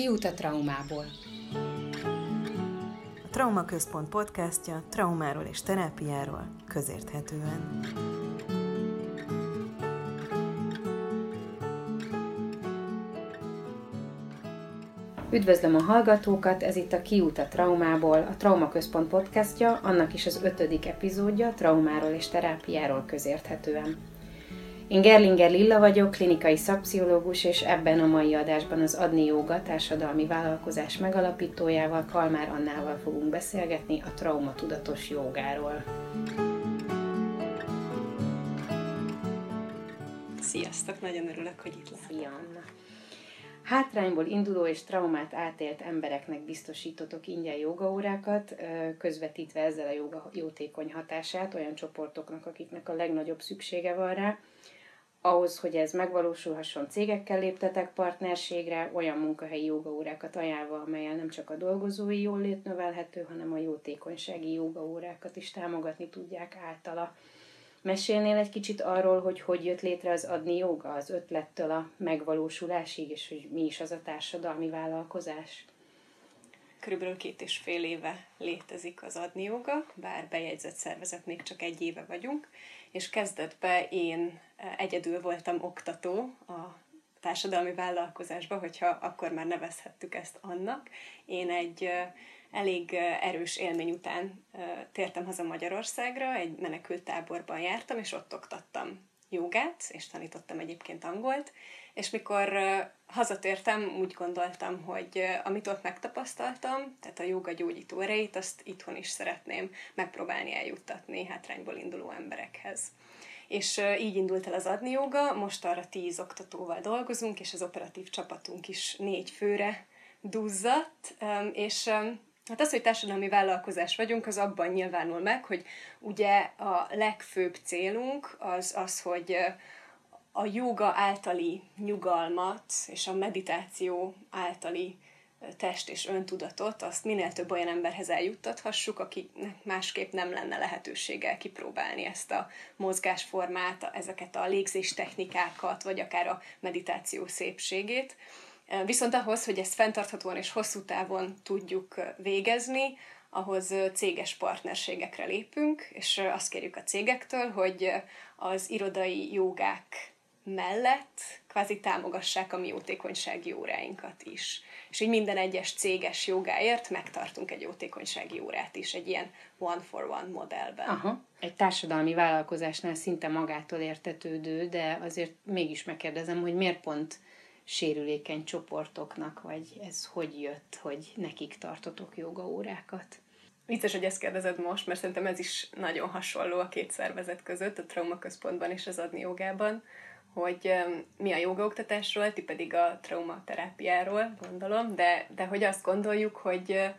Kiút a traumából. A Trauma Központ podcastja traumáról és terápiáról közérthetően. Üdvözlöm a hallgatókat, ez itt a Kiút a Traumából, a Trauma Központ podcastja, annak is az ötödik epizódja, traumáról és terápiáról közérthetően. Én Gerlinger Lilla vagyok, klinikai szakpszichológus, és ebben a mai adásban az Adni Jóga társadalmi vállalkozás megalapítójával, Kalmár Annával fogunk beszélgetni a traumatudatos jogáról. Sziasztok, nagyon örülök, hogy itt lehetek. Szia, Anna! Hátrányból induló és traumát átélt embereknek biztosítotok ingyen jogaórákat, közvetítve ezzel a joga jótékony hatását olyan csoportoknak, akiknek a legnagyobb szüksége van rá. Ahhoz, hogy ez megvalósulhasson, cégekkel léptetek partnerségre, olyan munkahelyi jogaórákat ajánlva, amelyen nem csak a dolgozói jólét növelhető, hanem a jótékonysági jogaórákat is támogatni tudják általa. Mesélnél egy kicsit arról, hogy hogy jött létre az adni joga, az ötlettől a megvalósulásig, és hogy mi is az a társadalmi vállalkozás? Körülbelül két és fél éve létezik az adni joga, bár bejegyzett szervezet csak egy éve vagyunk, és kezdetben én e, egyedül voltam oktató a társadalmi vállalkozásban, hogyha akkor már nevezhettük ezt annak. Én egy e, elég erős élmény után tértem haza Magyarországra, egy menekült táborban jártam, és ott oktattam jogát, és tanítottam egyébként angolt, és mikor hazatértem, úgy gondoltam, hogy amit ott megtapasztaltam, tehát a joga gyógyító erejét, azt itthon is szeretném megpróbálni eljuttatni hátrányból induló emberekhez. És így indult el az adni joga, most arra tíz oktatóval dolgozunk, és az operatív csapatunk is négy főre duzzadt, és Hát az, hogy társadalmi vállalkozás vagyunk, az abban nyilvánul meg, hogy ugye a legfőbb célunk az az, hogy a joga általi nyugalmat és a meditáció általi test és öntudatot, azt minél több olyan emberhez eljuttathassuk, akiknek másképp nem lenne lehetősége kipróbálni ezt a mozgásformát, ezeket a légzés technikákat, vagy akár a meditáció szépségét. Viszont ahhoz, hogy ezt fenntarthatóan és hosszú távon tudjuk végezni, ahhoz céges partnerségekre lépünk, és azt kérjük a cégektől, hogy az irodai jogák mellett kvázi támogassák a mi jótékonysági óráinkat is. És hogy minden egyes céges jogáért megtartunk egy jótékonysági órát is, egy ilyen one-for-one modellben. Aha. Egy társadalmi vállalkozásnál szinte magától értetődő, de azért mégis megkérdezem, hogy miért pont sérülékeny csoportoknak, vagy ez hogy jött, hogy nekik tartotok jogaórákat? Vicces, hogy ezt kérdezed most, mert szerintem ez is nagyon hasonló a két szervezet között, a Trauma Központban és az Adni Jogában, hogy mi a jogaoktatásról, ti pedig a traumaterápiáról gondolom, de, de hogy azt gondoljuk, hogy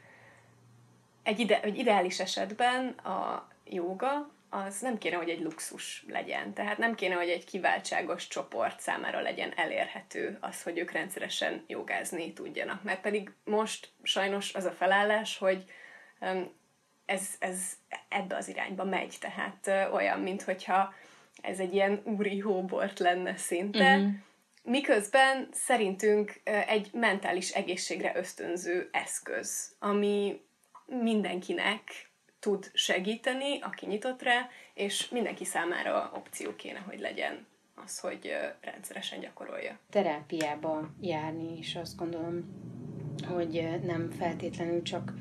egy, ide, egy ideális esetben a joga az nem kéne, hogy egy luxus legyen. Tehát nem kéne, hogy egy kiváltságos csoport számára legyen elérhető az, hogy ők rendszeresen jogázni tudjanak. Mert pedig most sajnos az a felállás, hogy ez, ez ebbe az irányba megy. Tehát olyan, mintha ez egy ilyen úri hóbort lenne szinte, uh-huh. miközben szerintünk egy mentális egészségre ösztönző eszköz, ami mindenkinek tud segíteni, aki nyitott rá, és mindenki számára opció kéne, hogy legyen az, hogy rendszeresen gyakorolja. Terápiába járni is azt gondolom, hogy nem feltétlenül csak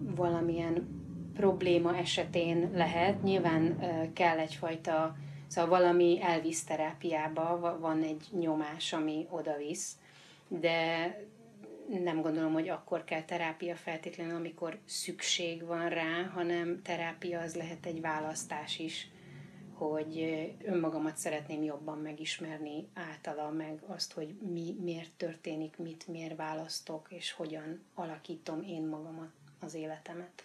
valamilyen probléma esetén lehet. Nyilván kell egyfajta, szóval valami elvisz terápiába, van egy nyomás, ami oda visz, de nem gondolom, hogy akkor kell terápia feltétlenül, amikor szükség van rá, hanem terápia az lehet egy választás is, hogy önmagamat szeretném jobban megismerni általa, meg azt, hogy mi miért történik, mit miért választok, és hogyan alakítom én magamat, az életemet.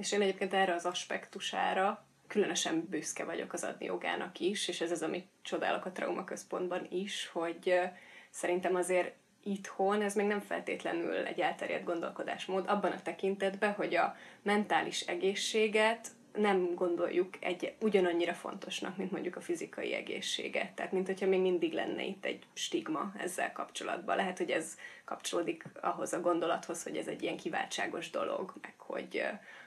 És én egyébként erre az aspektusára különösen büszke vagyok az adni jogának is, és ez az, amit csodálok a Trauma Központban is, hogy szerintem azért itthon ez még nem feltétlenül egy elterjedt gondolkodásmód abban a tekintetben, hogy a mentális egészséget nem gondoljuk egy, ugyanannyira fontosnak, mint mondjuk a fizikai egészsége. Tehát, mint hogyha még mindig lenne itt egy stigma ezzel kapcsolatban. Lehet, hogy ez kapcsolódik ahhoz a gondolathoz, hogy ez egy ilyen kiváltságos dolog, meg hogy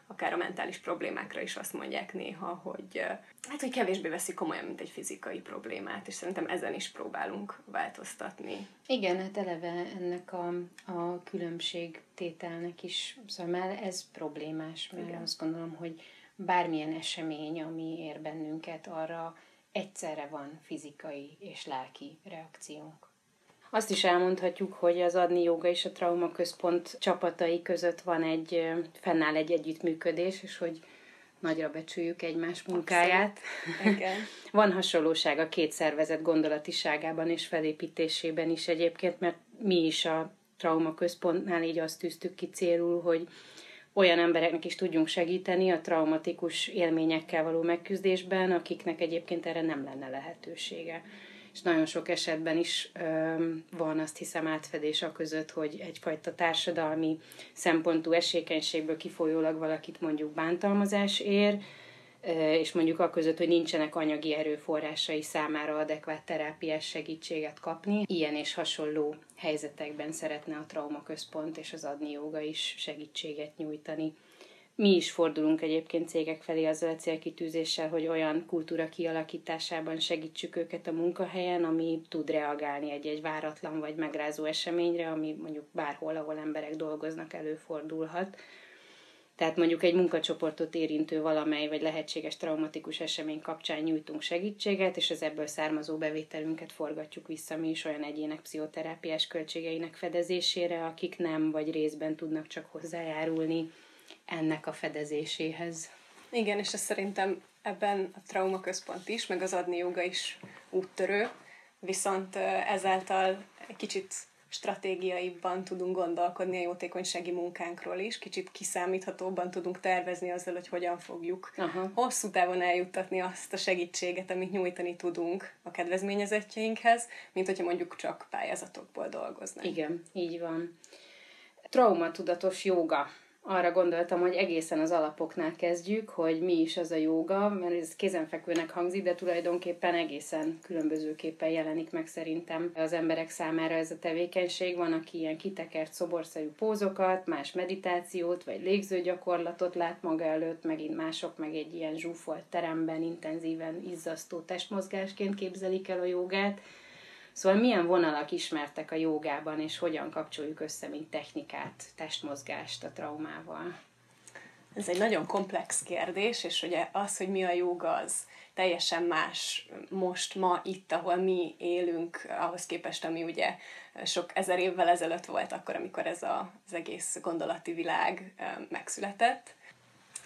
akár a mentális problémákra is azt mondják néha, hogy hát, hogy kevésbé veszik komolyan, mint egy fizikai problémát, és szerintem ezen is próbálunk változtatni. Igen, hát eleve ennek a, a különbségtételnek is, szóval már ez problémás, mert Igen. azt gondolom, hogy bármilyen esemény, ami ér bennünket, arra egyszerre van fizikai és lelki reakciónk. Azt is elmondhatjuk, hogy az Adni Joga és a Trauma Központ csapatai között van egy, fennáll egy együttműködés, és hogy nagyra becsüljük egymás munkáját. Van hasonlóság a két szervezet gondolatiságában és felépítésében is egyébként, mert mi is a Trauma Központnál így azt tűztük ki célul, hogy olyan embereknek is tudjunk segíteni a traumatikus élményekkel való megküzdésben, akiknek egyébként erre nem lenne lehetősége. És nagyon sok esetben is van azt hiszem átfedés a között, hogy egyfajta társadalmi szempontú esékenységből kifolyólag valakit mondjuk bántalmazás ér, és mondjuk a között, hogy nincsenek anyagi erőforrásai számára adekvát terápiás segítséget kapni. Ilyen és hasonló helyzetekben szeretne a traumaközpont és az adni joga is segítséget nyújtani. Mi is fordulunk egyébként cégek felé azzal a célkitűzéssel, hogy olyan kultúra kialakításában segítsük őket a munkahelyen, ami tud reagálni egy-egy váratlan vagy megrázó eseményre, ami mondjuk bárhol, ahol emberek dolgoznak, előfordulhat. Tehát mondjuk egy munkacsoportot érintő valamely vagy lehetséges traumatikus esemény kapcsán nyújtunk segítséget, és az ebből származó bevételünket forgatjuk vissza mi is olyan egyének pszichoterápiás költségeinek fedezésére, akik nem vagy részben tudnak csak hozzájárulni ennek a fedezéséhez. Igen, és ez szerintem ebben a traumaközpont is, meg az adni joga is úttörő, viszont ezáltal egy kicsit stratégiaiban tudunk gondolkodni a jótékonysági munkánkról is, kicsit kiszámíthatóban tudunk tervezni azzal, hogy hogyan fogjuk Aha. hosszú távon eljuttatni azt a segítséget, amit nyújtani tudunk a kedvezményezettjeinkhez, mint hogyha mondjuk csak pályázatokból dolgoznánk. Igen, így van. Traumatudatos joga arra gondoltam, hogy egészen az alapoknál kezdjük, hogy mi is az a jóga, mert ez kézenfekvőnek hangzik, de tulajdonképpen egészen különbözőképpen jelenik meg szerintem az emberek számára ez a tevékenység. Van, aki ilyen kitekert szoborszerű pózokat, más meditációt, vagy légzőgyakorlatot lát maga előtt, megint mások meg egy ilyen zsúfolt teremben intenzíven izzasztó testmozgásként képzelik el a jogát Szóval milyen vonalak ismertek a jogában, és hogyan kapcsoljuk össze, mint technikát, testmozgást a traumával? Ez egy nagyon komplex kérdés, és ugye az, hogy mi a joga, az teljesen más most, ma, itt, ahol mi élünk, ahhoz képest, ami ugye sok ezer évvel ezelőtt volt akkor, amikor ez a, az egész gondolati világ megszületett.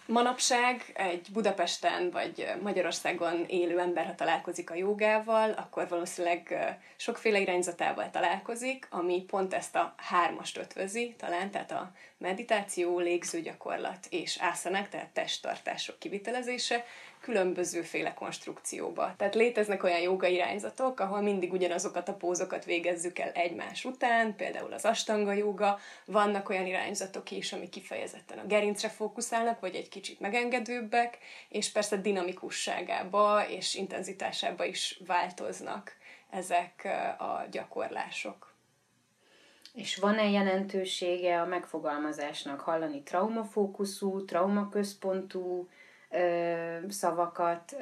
Manapság egy Budapesten vagy Magyarországon élő ember, ha találkozik a jogával, akkor valószínűleg sokféle irányzatával találkozik, ami pont ezt a hármast ötvözi, talán, tehát a meditáció, légzőgyakorlat és ászanak, tehát testtartások kivitelezése, különbözőféle konstrukcióba. Tehát léteznek olyan joga irányzatok, ahol mindig ugyanazokat a pózokat végezzük el egymás után, például az astanga joga, vannak olyan irányzatok is, ami kifejezetten a gerincre fókuszálnak, vagy egy kicsit megengedőbbek, és persze dinamikusságába és intenzitásába is változnak ezek a gyakorlások. És van-e jelentősége a megfogalmazásnak? Hallani traumafókuszú, traumaközpontú, szavakat,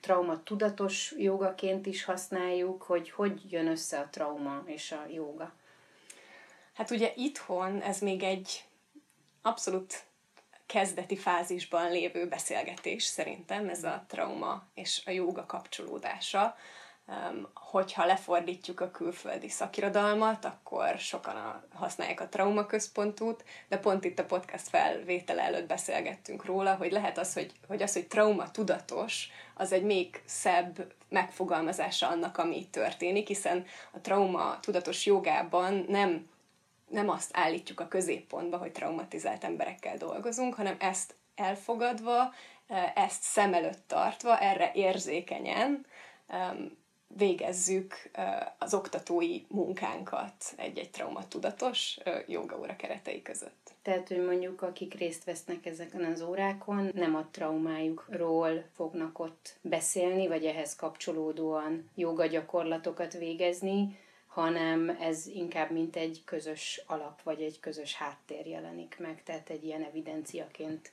trauma tudatos jogaként is használjuk, hogy hogy jön össze a trauma és a joga. Hát ugye itthon ez még egy abszolút kezdeti fázisban lévő beszélgetés szerintem, ez a trauma és a joga kapcsolódása hogyha lefordítjuk a külföldi szakirodalmat, akkor sokan a, használják a traumaközpontút, de pont itt a podcast felvétele előtt beszélgettünk róla, hogy lehet az, hogy, hogy az, hogy trauma tudatos, az egy még szebb megfogalmazása annak, ami történik, hiszen a trauma tudatos jogában nem, nem azt állítjuk a középpontba, hogy traumatizált emberekkel dolgozunk, hanem ezt elfogadva, ezt szem előtt tartva, erre érzékenyen, végezzük az oktatói munkánkat egy-egy traumatudatos jogaóra keretei között. Tehát, hogy mondjuk akik részt vesznek ezeken az órákon, nem a traumájukról fognak ott beszélni, vagy ehhez kapcsolódóan joga gyakorlatokat végezni, hanem ez inkább mint egy közös alap, vagy egy közös háttér jelenik meg, tehát egy ilyen evidenciaként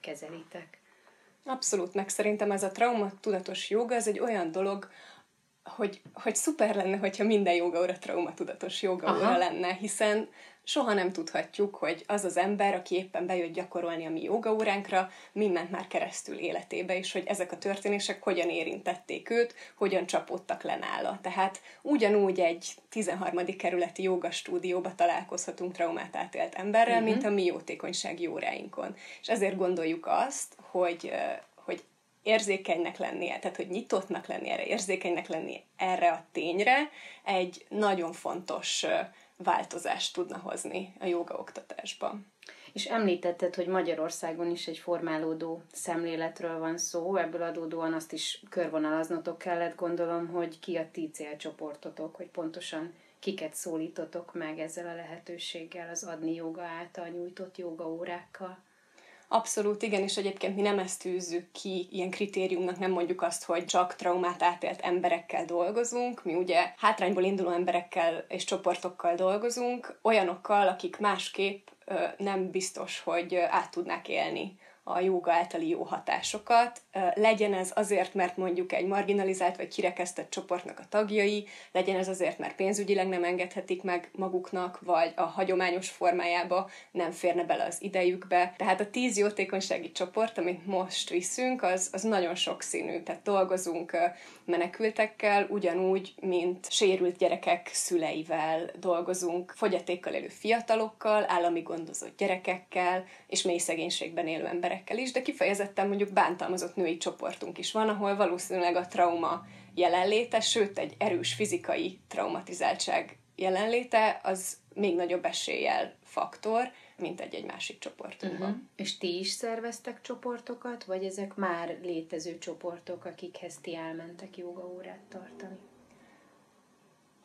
kezelitek. Abszolút, meg szerintem ez a trauma tudatos joga, ez egy olyan dolog, hogy, hogy szuper lenne, hogyha minden jogaóra traumatudatos jogaóra lenne, hiszen soha nem tudhatjuk, hogy az az ember, aki éppen bejött gyakorolni a mi jogaóránkra, mindent már keresztül életébe, és hogy ezek a történések hogyan érintették őt, hogyan csapódtak le nála. Tehát ugyanúgy egy 13. kerületi jogastúdióba találkozhatunk traumát átélt emberrel, uh-huh. mint a mi jótékonysági óráinkon. És ezért gondoljuk azt, hogy érzékenynek lennie, tehát hogy nyitottnak lennie erre, érzékenynek lenni erre a tényre, egy nagyon fontos változást tudna hozni a joga oktatásban. És említetted, hogy Magyarországon is egy formálódó szemléletről van szó, ebből adódóan azt is körvonalaznotok kellett, gondolom, hogy ki a ti célcsoportotok, hogy pontosan kiket szólítotok meg ezzel a lehetőséggel, az adni joga által nyújtott joga órákkal. Abszolút, igen, és egyébként mi nem ezt tűzzük ki ilyen kritériumnak, nem mondjuk azt, hogy csak traumát átélt emberekkel dolgozunk, mi ugye hátrányból induló emberekkel és csoportokkal dolgozunk, olyanokkal, akik másképp nem biztos, hogy át tudnák élni a jóga általi jó hatásokat. Legyen ez azért, mert mondjuk egy marginalizált vagy kirekesztett csoportnak a tagjai, legyen ez azért, mert pénzügyileg nem engedhetik meg maguknak, vagy a hagyományos formájába nem férne bele az idejükbe. Tehát a tíz jótékonysági csoport, amit most viszünk, az, az nagyon sokszínű. Tehát dolgozunk menekültekkel, ugyanúgy, mint sérült gyerekek szüleivel dolgozunk, fogyatékkal élő fiatalokkal, állami gondozott gyerekekkel, és mély szegénységben élő emberekkel is, de kifejezetten mondjuk bántalmazott női csoportunk is van, ahol valószínűleg a trauma jelenléte, sőt egy erős fizikai traumatizáltság jelenléte, az még nagyobb eséllyel faktor, mint egy-egy másik csoportunkban. Uh-huh. És ti is szerveztek csoportokat, vagy ezek már létező csoportok, akikhez ti elmentek jogaórát tartani?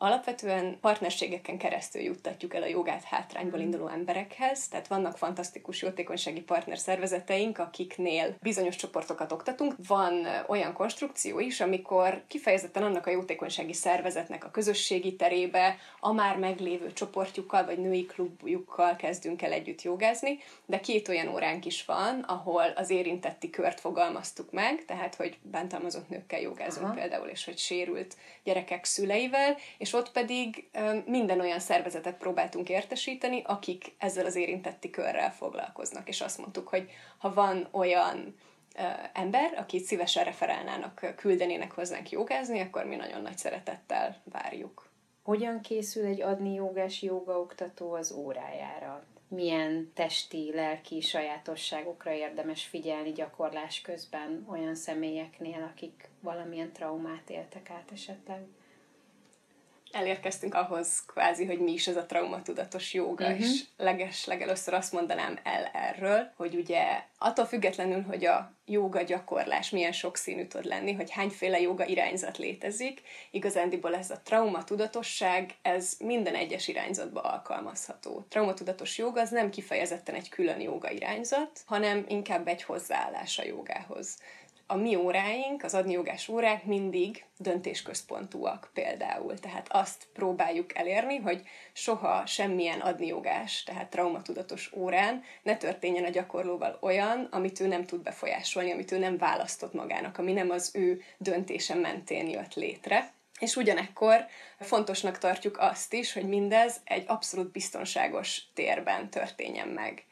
Alapvetően partnerségeken keresztül juttatjuk el a jogát hátrányból mm. induló emberekhez, tehát vannak fantasztikus jótékonysági partnerszervezeteink, akiknél bizonyos csoportokat oktatunk. Van olyan konstrukció is, amikor kifejezetten annak a jótékonysági szervezetnek a közösségi terébe a már meglévő csoportjukkal vagy női klubjukkal kezdünk el együtt jogázni, de két olyan óránk is van, ahol az érintetti kört fogalmaztuk meg, tehát hogy bántalmazott nőkkel jogázunk Aha. például, és hogy sérült gyerekek szüleivel, és és ott pedig minden olyan szervezetet próbáltunk értesíteni, akik ezzel az érintetti körrel foglalkoznak. És azt mondtuk, hogy ha van olyan ember, akit szívesen referálnának, küldenének hozzánk jogázni, akkor mi nagyon nagy szeretettel várjuk. Hogyan készül egy adni jogás jogaoktató az órájára? Milyen testi, lelki sajátosságokra érdemes figyelni gyakorlás közben olyan személyeknél, akik valamilyen traumát éltek át esetleg? Elérkeztünk ahhoz kvázi, hogy mi is ez a traumatudatos joga, uh-huh. és leges legelőször azt mondanám el erről, hogy ugye attól függetlenül, hogy a joga gyakorlás milyen sokszínű tud lenni, hogy hányféle joga irányzat létezik, igazándiból ez a traumatudatosság, ez minden egyes irányzatba alkalmazható. Traumatudatos joga az nem kifejezetten egy külön joga irányzat, hanem inkább egy hozzáállás a jogához a mi óráink, az adniogás órák mindig döntésközpontúak például. Tehát azt próbáljuk elérni, hogy soha semmilyen adniogás, tehát traumatudatos órán ne történjen a gyakorlóval olyan, amit ő nem tud befolyásolni, amit ő nem választott magának, ami nem az ő döntése mentén jött létre. És ugyanekkor fontosnak tartjuk azt is, hogy mindez egy abszolút biztonságos térben történjen meg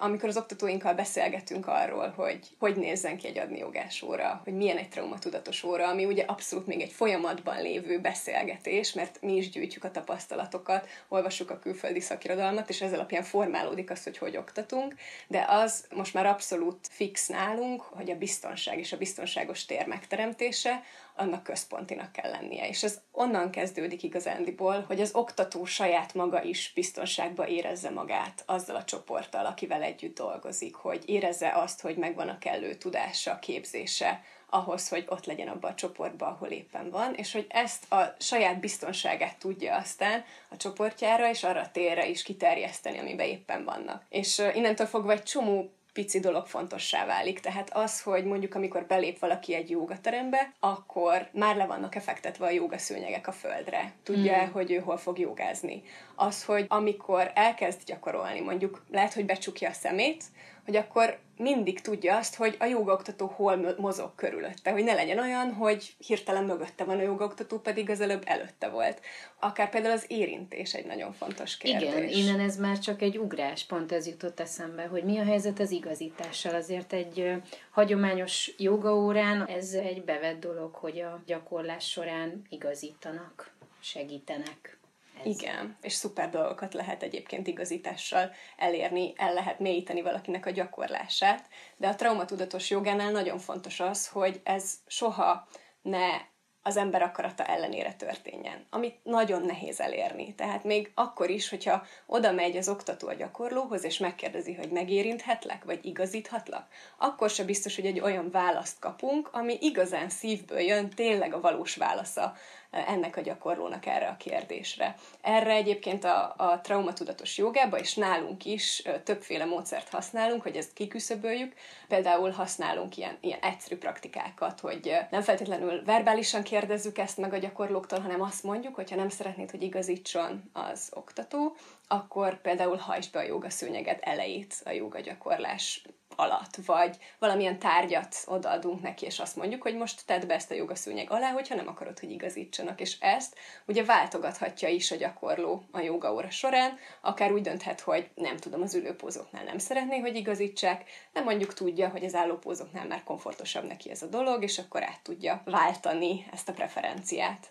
amikor az oktatóinkkal beszélgetünk arról, hogy hogy nézzen ki egy adniogás óra, hogy milyen egy traumatudatos óra, ami ugye abszolút még egy folyamatban lévő beszélgetés, mert mi is gyűjtjük a tapasztalatokat, olvassuk a külföldi szakirodalmat, és ez alapján formálódik az, hogy hogy oktatunk, de az most már abszolút fix nálunk, hogy a biztonság és a biztonságos tér megteremtése, annak központinak kell lennie. És ez onnan kezdődik igazándiból, hogy az oktató saját maga is biztonságba érezze magát azzal a csoporttal, akivel együtt dolgozik, hogy érezze azt, hogy megvan a kellő tudása, képzése, ahhoz, hogy ott legyen abban a csoportban, ahol éppen van, és hogy ezt a saját biztonságát tudja aztán a csoportjára és arra a térre is kiterjeszteni, amiben éppen vannak. És innentől fogva egy csomó pici dolog fontossá válik. Tehát az, hogy mondjuk amikor belép valaki egy jogaterembe, akkor már le vannak effektetve a jogaszőnyegek a földre. Tudja, mm. hogy ő hol fog jogázni. Az, hogy amikor elkezd gyakorolni, mondjuk lehet, hogy becsukja a szemét, hogy akkor mindig tudja azt, hogy a jogaoktató hol mozog körülötte, hogy ne legyen olyan, hogy hirtelen mögötte van a jogaoktató, pedig az előbb előtte volt. Akár például az érintés egy nagyon fontos kérdés. Igen, innen ez már csak egy ugrás, pont ez jutott eszembe, hogy mi a helyzet az igazítással. Azért egy hagyományos jogaórán ez egy bevett dolog, hogy a gyakorlás során igazítanak, segítenek. Ez. Igen, és szuper dolgokat lehet egyébként igazítással elérni, el lehet mélyíteni valakinek a gyakorlását, de a traumatudatos jogánál nagyon fontos az, hogy ez soha ne az ember akarata ellenére történjen, amit nagyon nehéz elérni. Tehát még akkor is, hogyha oda megy az oktató a gyakorlóhoz, és megkérdezi, hogy megérinthetlek, vagy igazíthatlak, akkor se biztos, hogy egy olyan választ kapunk, ami igazán szívből jön, tényleg a valós válasza ennek a gyakorlónak erre a kérdésre. Erre egyébként a, a traumatudatos jogába, és nálunk is többféle módszert használunk, hogy ezt kiküszöböljük. Például használunk ilyen, ilyen egyszerű praktikákat, hogy nem feltétlenül verbálisan kérdezzük ezt meg a gyakorlóktól, hanem azt mondjuk, hogyha nem szeretnéd, hogy igazítson az oktató, akkor például hajtsd be a jogaszőnyeget elejét a jogagyakorlás alatt, vagy valamilyen tárgyat odaadunk neki, és azt mondjuk, hogy most tedd be ezt a jogaszőnyeg alá, hogyha nem akarod, hogy igazítsanak. És ezt ugye váltogathatja is a gyakorló a jogaóra során, akár úgy dönthet, hogy nem tudom, az ülőpózoknál nem szeretné, hogy igazítsák, de mondjuk tudja, hogy az állópózoknál már komfortosabb neki ez a dolog, és akkor át tudja váltani ezt a preferenciát.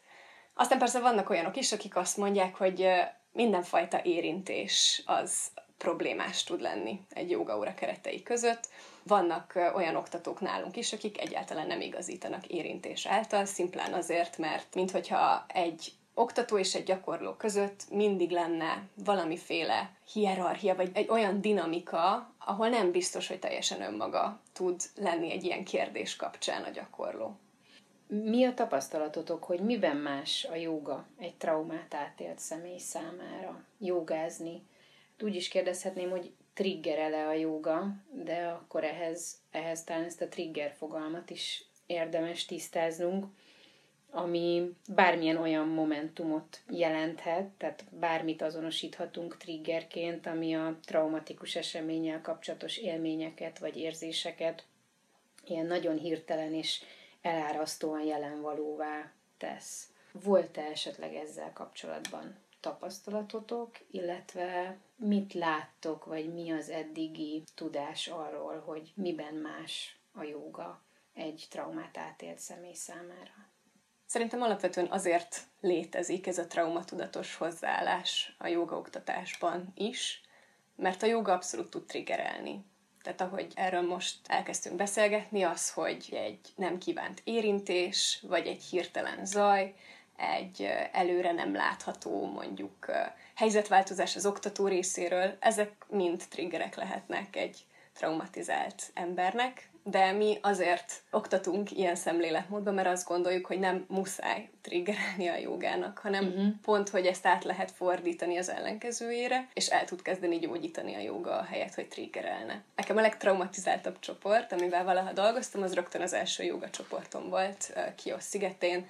Aztán persze vannak olyanok is, akik azt mondják, hogy mindenfajta érintés az problémás tud lenni egy jogaóra keretei között. Vannak olyan oktatók nálunk is, akik egyáltalán nem igazítanak érintés által, szimplán azért, mert minthogyha egy oktató és egy gyakorló között mindig lenne valamiféle hierarchia, vagy egy olyan dinamika, ahol nem biztos, hogy teljesen önmaga tud lenni egy ilyen kérdés kapcsán a gyakorló. Mi a tapasztalatotok, hogy miben más a joga egy traumát átélt személy számára? Jogázni úgy is kérdezhetném, hogy triggerele a joga, de akkor ehhez, ehhez talán ezt a trigger fogalmat is érdemes tisztáznunk, ami bármilyen olyan momentumot jelenthet, tehát bármit azonosíthatunk triggerként, ami a traumatikus eseménnyel kapcsolatos élményeket vagy érzéseket ilyen nagyon hirtelen és elárasztóan jelenvalóvá tesz. Volt-e esetleg ezzel kapcsolatban tapasztalatotok, illetve mit láttok, vagy mi az eddigi tudás arról, hogy miben más a jóga egy traumát átélt személy számára? Szerintem alapvetően azért létezik ez a traumatudatos hozzáállás a jogaoktatásban is, mert a joga abszolút tud triggerelni. Tehát ahogy erről most elkezdtünk beszélgetni, az, hogy egy nem kívánt érintés, vagy egy hirtelen zaj, egy előre nem látható mondjuk helyzetváltozás az oktató részéről, ezek mind triggerek lehetnek egy traumatizált embernek, de mi azért oktatunk ilyen szemléletmódban, mert azt gondoljuk, hogy nem muszáj triggerelni a jogának, hanem uh-huh. pont, hogy ezt át lehet fordítani az ellenkezőjére, és el tud kezdeni gyógyítani a joga a helyet, hogy triggerelne. Nekem a legtraumatizáltabb csoport, amivel valaha dolgoztam, az rögtön az első joga csoportom volt Kiosz szigetén,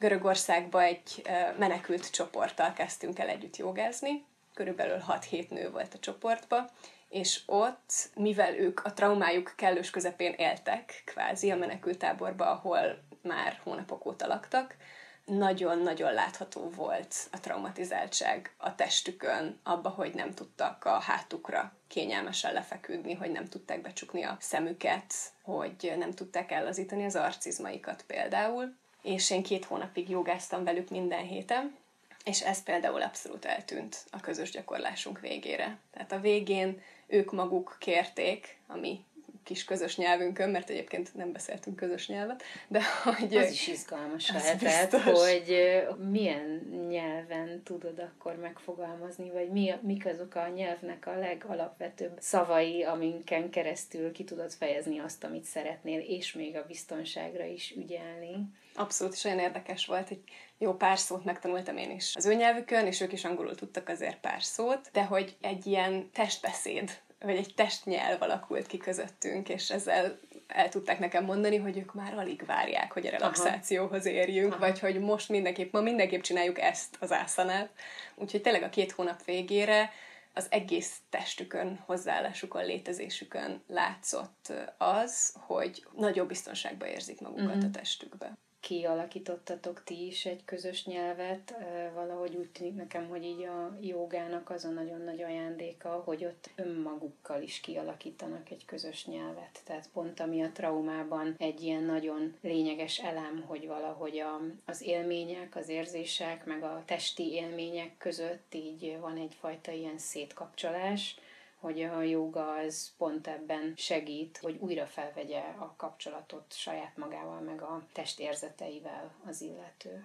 Görögországba egy menekült csoporttal kezdtünk el együtt jogázni, körülbelül 6-7 nő volt a csoportba, és ott, mivel ők a traumájuk kellős közepén éltek, kvázi a menekültáborba, ahol már hónapok óta laktak, nagyon-nagyon látható volt a traumatizáltság a testükön, abba, hogy nem tudtak a hátukra kényelmesen lefeküdni, hogy nem tudták becsukni a szemüket, hogy nem tudták ellazítani az arcizmaikat például és én két hónapig jogáztam velük minden héten, és ez például abszolút eltűnt a közös gyakorlásunk végére. Tehát a végén ők maguk kérték, ami kis közös nyelvünkön, mert egyébként nem beszéltünk közös nyelvet, de hogy... Az is izgalmas lehetett, hogy milyen nyelven tudod akkor megfogalmazni, vagy mi, mik azok a nyelvnek a legalapvetőbb szavai, aminken keresztül ki tudod fejezni azt, amit szeretnél, és még a biztonságra is ügyelni. Abszolút, és olyan érdekes volt, hogy jó pár szót megtanultam én is az ő nyelvükön, és ők is angolul tudtak azért pár szót, de hogy egy ilyen testbeszéd, vagy egy testnyelv alakult ki közöttünk, és ezzel el tudták nekem mondani, hogy ők már alig várják, hogy a relaxációhoz érjünk, Aha. vagy hogy most mindenképp, ma mindenképp csináljuk ezt az ászanát. Úgyhogy tényleg a két hónap végére az egész testükön, hozzáállásukon, létezésükön látszott az, hogy nagyobb biztonságban érzik magukat uh-huh. a testükbe kialakítottatok ti is egy közös nyelvet, valahogy úgy tűnik nekem, hogy így a jogának az a nagyon nagy ajándéka, hogy ott önmagukkal is kialakítanak egy közös nyelvet. Tehát pont ami a traumában egy ilyen nagyon lényeges elem, hogy valahogy a, az élmények, az érzések, meg a testi élmények között így van egyfajta ilyen szétkapcsolás, hogy a joga az pont ebben segít, hogy újra felvegye a kapcsolatot saját magával, meg a testérzeteivel az illető.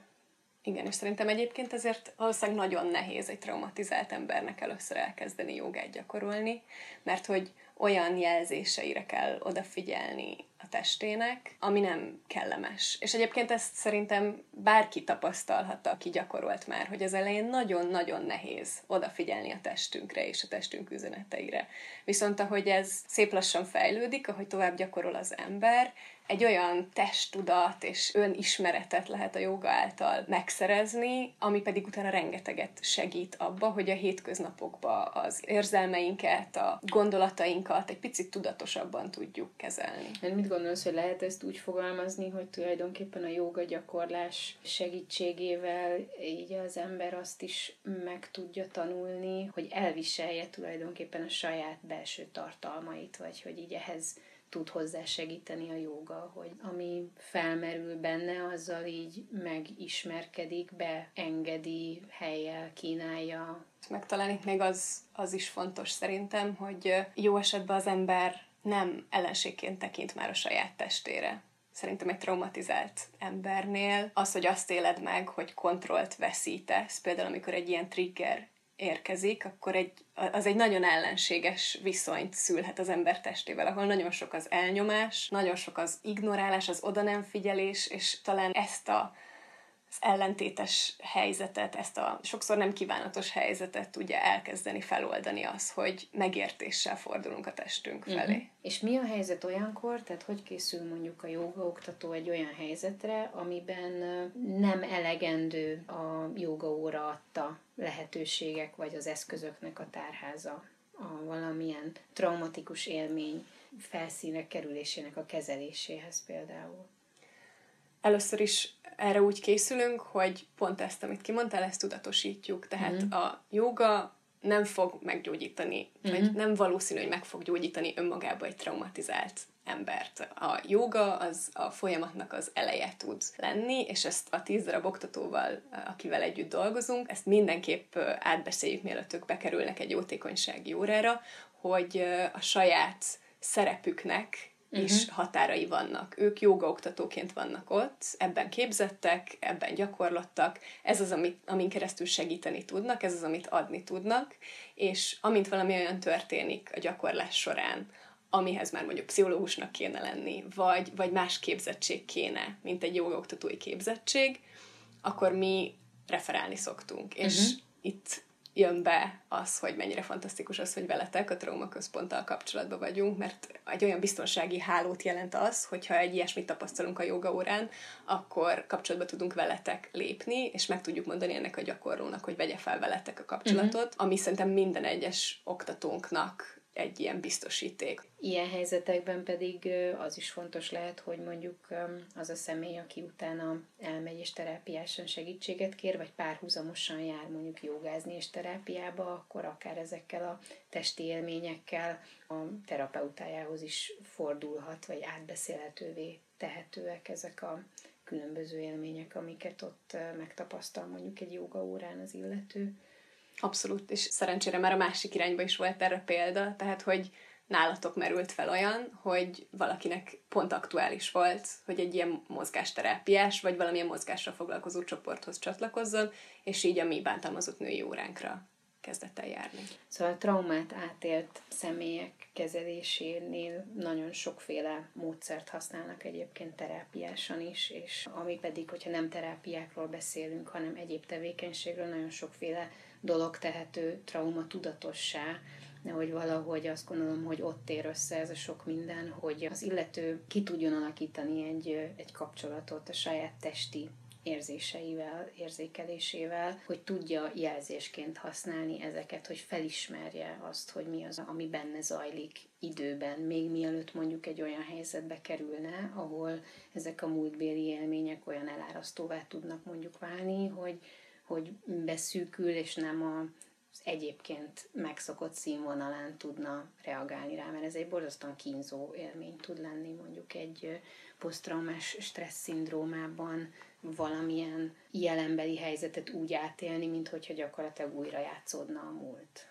Igen, és szerintem egyébként ezért valószínűleg nagyon nehéz egy traumatizált embernek először elkezdeni jogát gyakorolni, mert hogy olyan jelzéseire kell odafigyelni a testének, ami nem kellemes. És egyébként ezt szerintem bárki tapasztalhatta, aki gyakorolt már, hogy az elején nagyon-nagyon nehéz odafigyelni a testünkre és a testünk üzeneteire. Viszont ahogy ez szép lassan fejlődik, ahogy tovább gyakorol az ember, egy olyan testtudat és önismeretet lehet a joga által megszerezni, ami pedig utána rengeteget segít abba, hogy a hétköznapokban az érzelmeinket, a gondolatainkat egy picit tudatosabban tudjuk kezelni. Hát mit gondolsz, hogy lehet ezt úgy fogalmazni, hogy tulajdonképpen a joga gyakorlás segítségével így az ember azt is meg tudja tanulni, hogy elviselje tulajdonképpen a saját belső tartalmait, vagy hogy így ehhez tud hozzá segíteni a joga, hogy ami felmerül benne, azzal így megismerkedik, beengedi, helyel kínálja. Meg talán itt még az, az is fontos szerintem, hogy jó esetben az ember nem ellenségként tekint már a saját testére. Szerintem egy traumatizált embernél az, hogy azt éled meg, hogy kontrollt veszítesz, például amikor egy ilyen trigger érkezik, akkor egy, az egy nagyon ellenséges viszonyt szülhet az ember testével, ahol nagyon sok az elnyomás, nagyon sok az ignorálás, az oda nem figyelés, és talán ezt a az ellentétes helyzetet, ezt a sokszor nem kívánatos helyzetet tudja elkezdeni feloldani az, hogy megértéssel fordulunk a testünk felé. Uh-huh. És mi a helyzet olyankor, tehát hogy készül mondjuk a joga oktató egy olyan helyzetre, amiben nem elegendő a joga óra adta lehetőségek, vagy az eszközöknek a tárháza, a valamilyen traumatikus élmény felszínek kerülésének a kezeléséhez például? Először is erre úgy készülünk, hogy pont ezt, amit kimondtál, ezt tudatosítjuk. Tehát mm-hmm. a joga nem fog meggyógyítani, mm-hmm. vagy nem valószínű, hogy meg fog gyógyítani önmagába egy traumatizált embert. A joga az a folyamatnak az eleje tud lenni, és ezt a tíz darab oktatóval, akivel együtt dolgozunk, ezt mindenképp átbeszéljük, mielőtt ők bekerülnek egy jótékonysági órára, hogy a saját szerepüknek uh-huh. is határai vannak. Ők jogaoktatóként vannak ott, ebben képzettek, ebben gyakorlottak, ez az, amit, amin keresztül segíteni tudnak, ez az, amit adni tudnak, és amint valami olyan történik a gyakorlás során, amihez már mondjuk pszichológusnak kéne lenni, vagy, vagy más képzettség kéne, mint egy jogaoktatói képzettség, akkor mi referálni szoktunk. Uh-huh. És mhm. itt jön be az, hogy mennyire fantasztikus az, hogy veletek a Trauma Központtal kapcsolatban vagyunk, mert egy olyan biztonsági hálót jelent az, hogyha egy ilyesmit tapasztalunk a joga órán, akkor kapcsolatba tudunk veletek lépni, és meg tudjuk mondani ennek a gyakorlónak, hogy vegye fel veletek a kapcsolatot, uh-huh. ami szerintem minden egyes oktatónknak egy ilyen biztosíték. Ilyen helyzetekben pedig az is fontos lehet, hogy mondjuk az a személy, aki utána elmegy és terápiásan segítséget kér, vagy párhuzamosan jár mondjuk jogázni és terápiába, akkor akár ezekkel a testi élményekkel a terapeutájához is fordulhat, vagy átbeszélhetővé tehetőek ezek a különböző élmények, amiket ott megtapasztal mondjuk egy joga órán az illető. Abszolút, és szerencsére már a másik irányba is volt erre példa, tehát hogy nálatok merült fel olyan, hogy valakinek pont aktuális volt, hogy egy ilyen mozgásterápiás, vagy valamilyen mozgásra foglalkozó csoporthoz csatlakozzon, és így a mi bántalmazott női óránkra kezdett el járni. Szóval a traumát átélt személyek kezelésénél nagyon sokféle módszert használnak egyébként terápiásan is, és ami pedig, hogyha nem terápiákról beszélünk, hanem egyéb tevékenységről, nagyon sokféle dolog tehető trauma tudatossá, hogy valahogy azt gondolom, hogy ott ér össze ez a sok minden, hogy az illető ki tudjon alakítani egy, egy kapcsolatot a saját testi érzéseivel, érzékelésével, hogy tudja jelzésként használni ezeket, hogy felismerje azt, hogy mi az, ami benne zajlik időben, még mielőtt mondjuk egy olyan helyzetbe kerülne, ahol ezek a múltbéli élmények olyan elárasztóvá tudnak mondjuk válni, hogy, hogy beszűkül, és nem a az egyébként megszokott színvonalán tudna reagálni rá, mert ez egy borzasztóan kínzó élmény tud lenni mondjuk egy posztraumás stressz szindrómában valamilyen jelenbeli helyzetet úgy átélni, mint hogyha gyakorlatilag újra játszódna a múlt.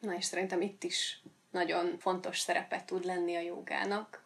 Na és szerintem itt is nagyon fontos szerepet tud lenni a jogának,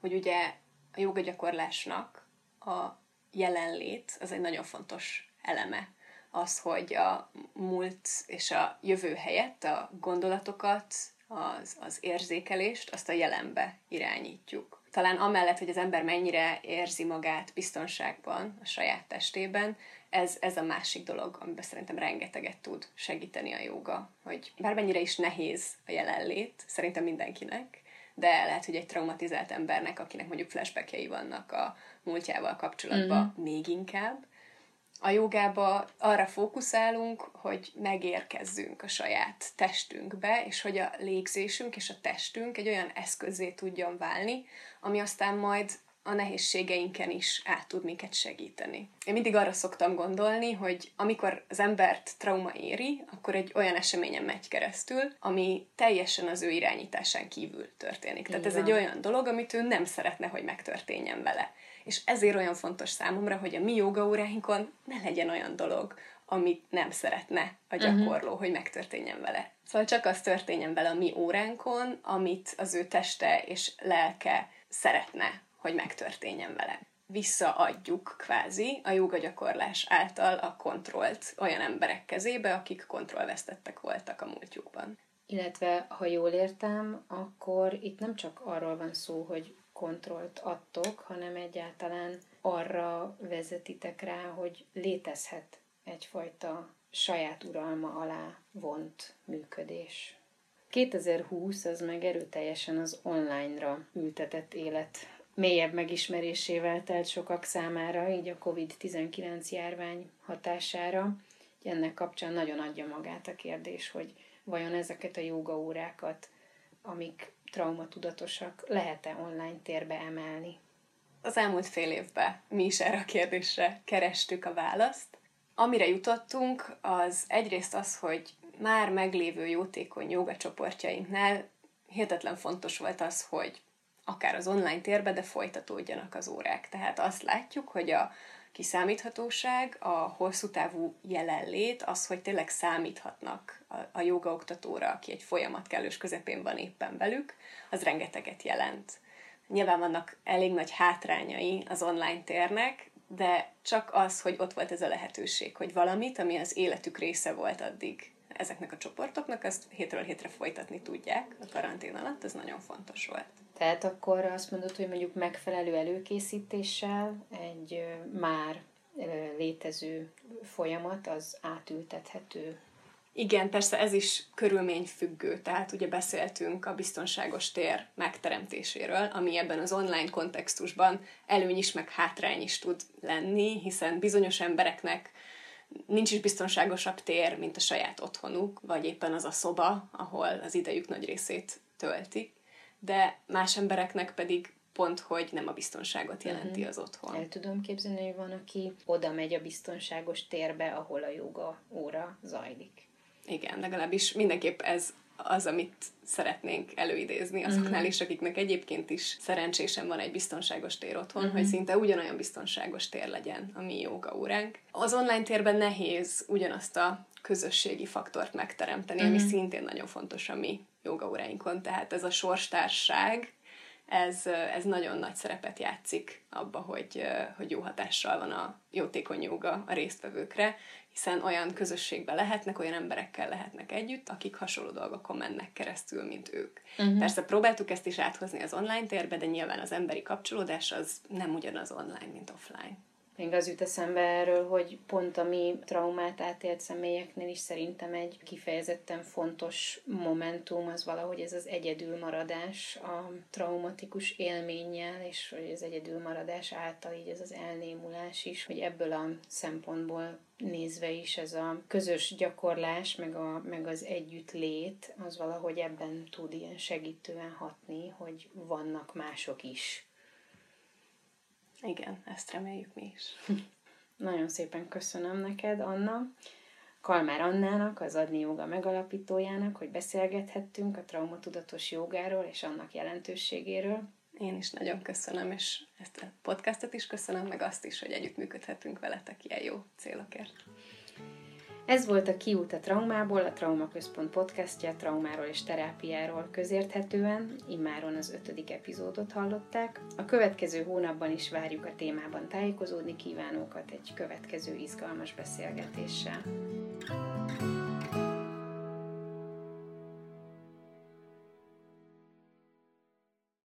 hogy ugye a joga gyakorlásnak a jelenlét az egy nagyon fontos eleme. Az, hogy a múlt és a jövő helyett a gondolatokat, az, az érzékelést, azt a jelenbe irányítjuk talán amellett, hogy az ember mennyire érzi magát biztonságban a saját testében, ez, ez a másik dolog, amiben szerintem rengeteget tud segíteni a joga. Hogy bármennyire is nehéz a jelenlét, szerintem mindenkinek, de lehet, hogy egy traumatizált embernek, akinek mondjuk flashbackjei vannak a múltjával kapcsolatban, mm-hmm. még inkább, a jogába arra fókuszálunk, hogy megérkezzünk a saját testünkbe, és hogy a légzésünk és a testünk egy olyan eszközé tudjon válni, ami aztán majd a nehézségeinken is át tud minket segíteni. Én mindig arra szoktam gondolni, hogy amikor az embert trauma éri, akkor egy olyan eseményen megy keresztül, ami teljesen az ő irányításán kívül történik. Tehát ez egy olyan dolog, amit ő nem szeretne, hogy megtörténjen vele. És ezért olyan fontos számomra, hogy a mi jogaóráinkon ne legyen olyan dolog, amit nem szeretne a mhm. gyakorló, uh-huh. hogy megtörténjen vele. Szóval csak az történjen vele a mi óránkon, amit az ő teste és lelke szeretne, hogy megtörténjen vele. Visszaadjuk kvázi a joga gyakorlás által a kontrollt olyan emberek kezébe, akik kontrollvesztettek voltak a múltjukban. Illetve, ha jól értem, akkor itt nem csak arról van szó, hogy kontrollt adtok, hanem egyáltalán arra vezetitek rá, hogy létezhet egyfajta saját uralma alá vont működés. 2020 az meg erőteljesen az online-ra ültetett élet mélyebb megismerésével telt sokak számára, így a COVID-19 járvány hatására. Ennek kapcsán nagyon adja magát a kérdés, hogy vajon ezeket a jogaórákat, amik traumatudatosak, lehet-e online térbe emelni? Az elmúlt fél évben mi is erre a kérdésre kerestük a választ. Amire jutottunk, az egyrészt az, hogy már meglévő jótékony jogacsoportjainknál hihetetlen fontos volt az, hogy akár az online térbe, de folytatódjanak az órák. Tehát azt látjuk, hogy a kiszámíthatóság, a hosszú távú jelenlét, az, hogy tényleg számíthatnak a, a jogaoktatóra, aki egy folyamat kellős közepén van éppen velük, az rengeteget jelent. Nyilván vannak elég nagy hátrányai az online térnek, de csak az, hogy ott volt ez a lehetőség, hogy valamit, ami az életük része volt addig ezeknek a csoportoknak, azt hétről hétre folytatni tudják a karantén alatt, ez nagyon fontos volt. Tehát akkor azt mondod, hogy mondjuk megfelelő előkészítéssel egy már létező folyamat az átültethető. Igen, persze ez is körülményfüggő, tehát ugye beszéltünk a biztonságos tér megteremtéséről, ami ebben az online kontextusban előny is, meg hátrány is tud lenni, hiszen bizonyos embereknek nincs is biztonságosabb tér, mint a saját otthonuk, vagy éppen az a szoba, ahol az idejük nagy részét töltik, de más embereknek pedig pont, hogy nem a biztonságot jelenti uh-huh. az otthon. El tudom képzelni, hogy van, aki oda megy a biztonságos térbe, ahol a joga óra zajlik. Igen, legalábbis mindenképp ez az, amit szeretnénk előidézni azoknál uh-huh. is, akiknek egyébként is szerencsésen van egy biztonságos tér otthon, uh-huh. hogy szinte ugyanolyan biztonságos tér legyen a mi joga óránk. Az online térben nehéz ugyanazt a közösségi faktort megteremteni, uh-huh. ami szintén nagyon fontos a mi jogaóráinkon. Tehát ez a sorstárság, ez, ez nagyon nagy szerepet játszik abba, hogy, hogy jó hatással van a jótékony joga a résztvevőkre, hiszen olyan közösségben lehetnek, olyan emberekkel lehetnek együtt, akik hasonló dolgokon mennek keresztül, mint ők. Uh-huh. Persze próbáltuk ezt is áthozni az online térbe, de nyilván az emberi kapcsolódás az nem ugyanaz online, mint offline. Még az jut eszembe erről, hogy pont a mi traumát átélt személyeknél is szerintem egy kifejezetten fontos momentum az valahogy ez az egyedülmaradás a traumatikus élménnyel, és hogy az egyedülmaradás által így ez az elnémulás is, hogy ebből a szempontból nézve is ez a közös gyakorlás, meg, a, meg az együttlét, az valahogy ebben tud ilyen segítően hatni, hogy vannak mások is igen, ezt reméljük mi is. Nagyon szépen köszönöm neked, Anna. Kalmár Annának, az Adni Joga megalapítójának, hogy beszélgethettünk a traumatudatos jogáról és annak jelentőségéről. Én is nagyon köszönöm, és ezt a podcastot is köszönöm, meg azt is, hogy együttműködhetünk veletek ilyen jó célokért. Ez volt a Kiút a traumából, a Trauma Központ podcastja traumáról és terápiáról közérthetően, immáron az ötödik epizódot hallották. A következő hónapban is várjuk a témában tájékozódni kívánókat egy következő izgalmas beszélgetéssel.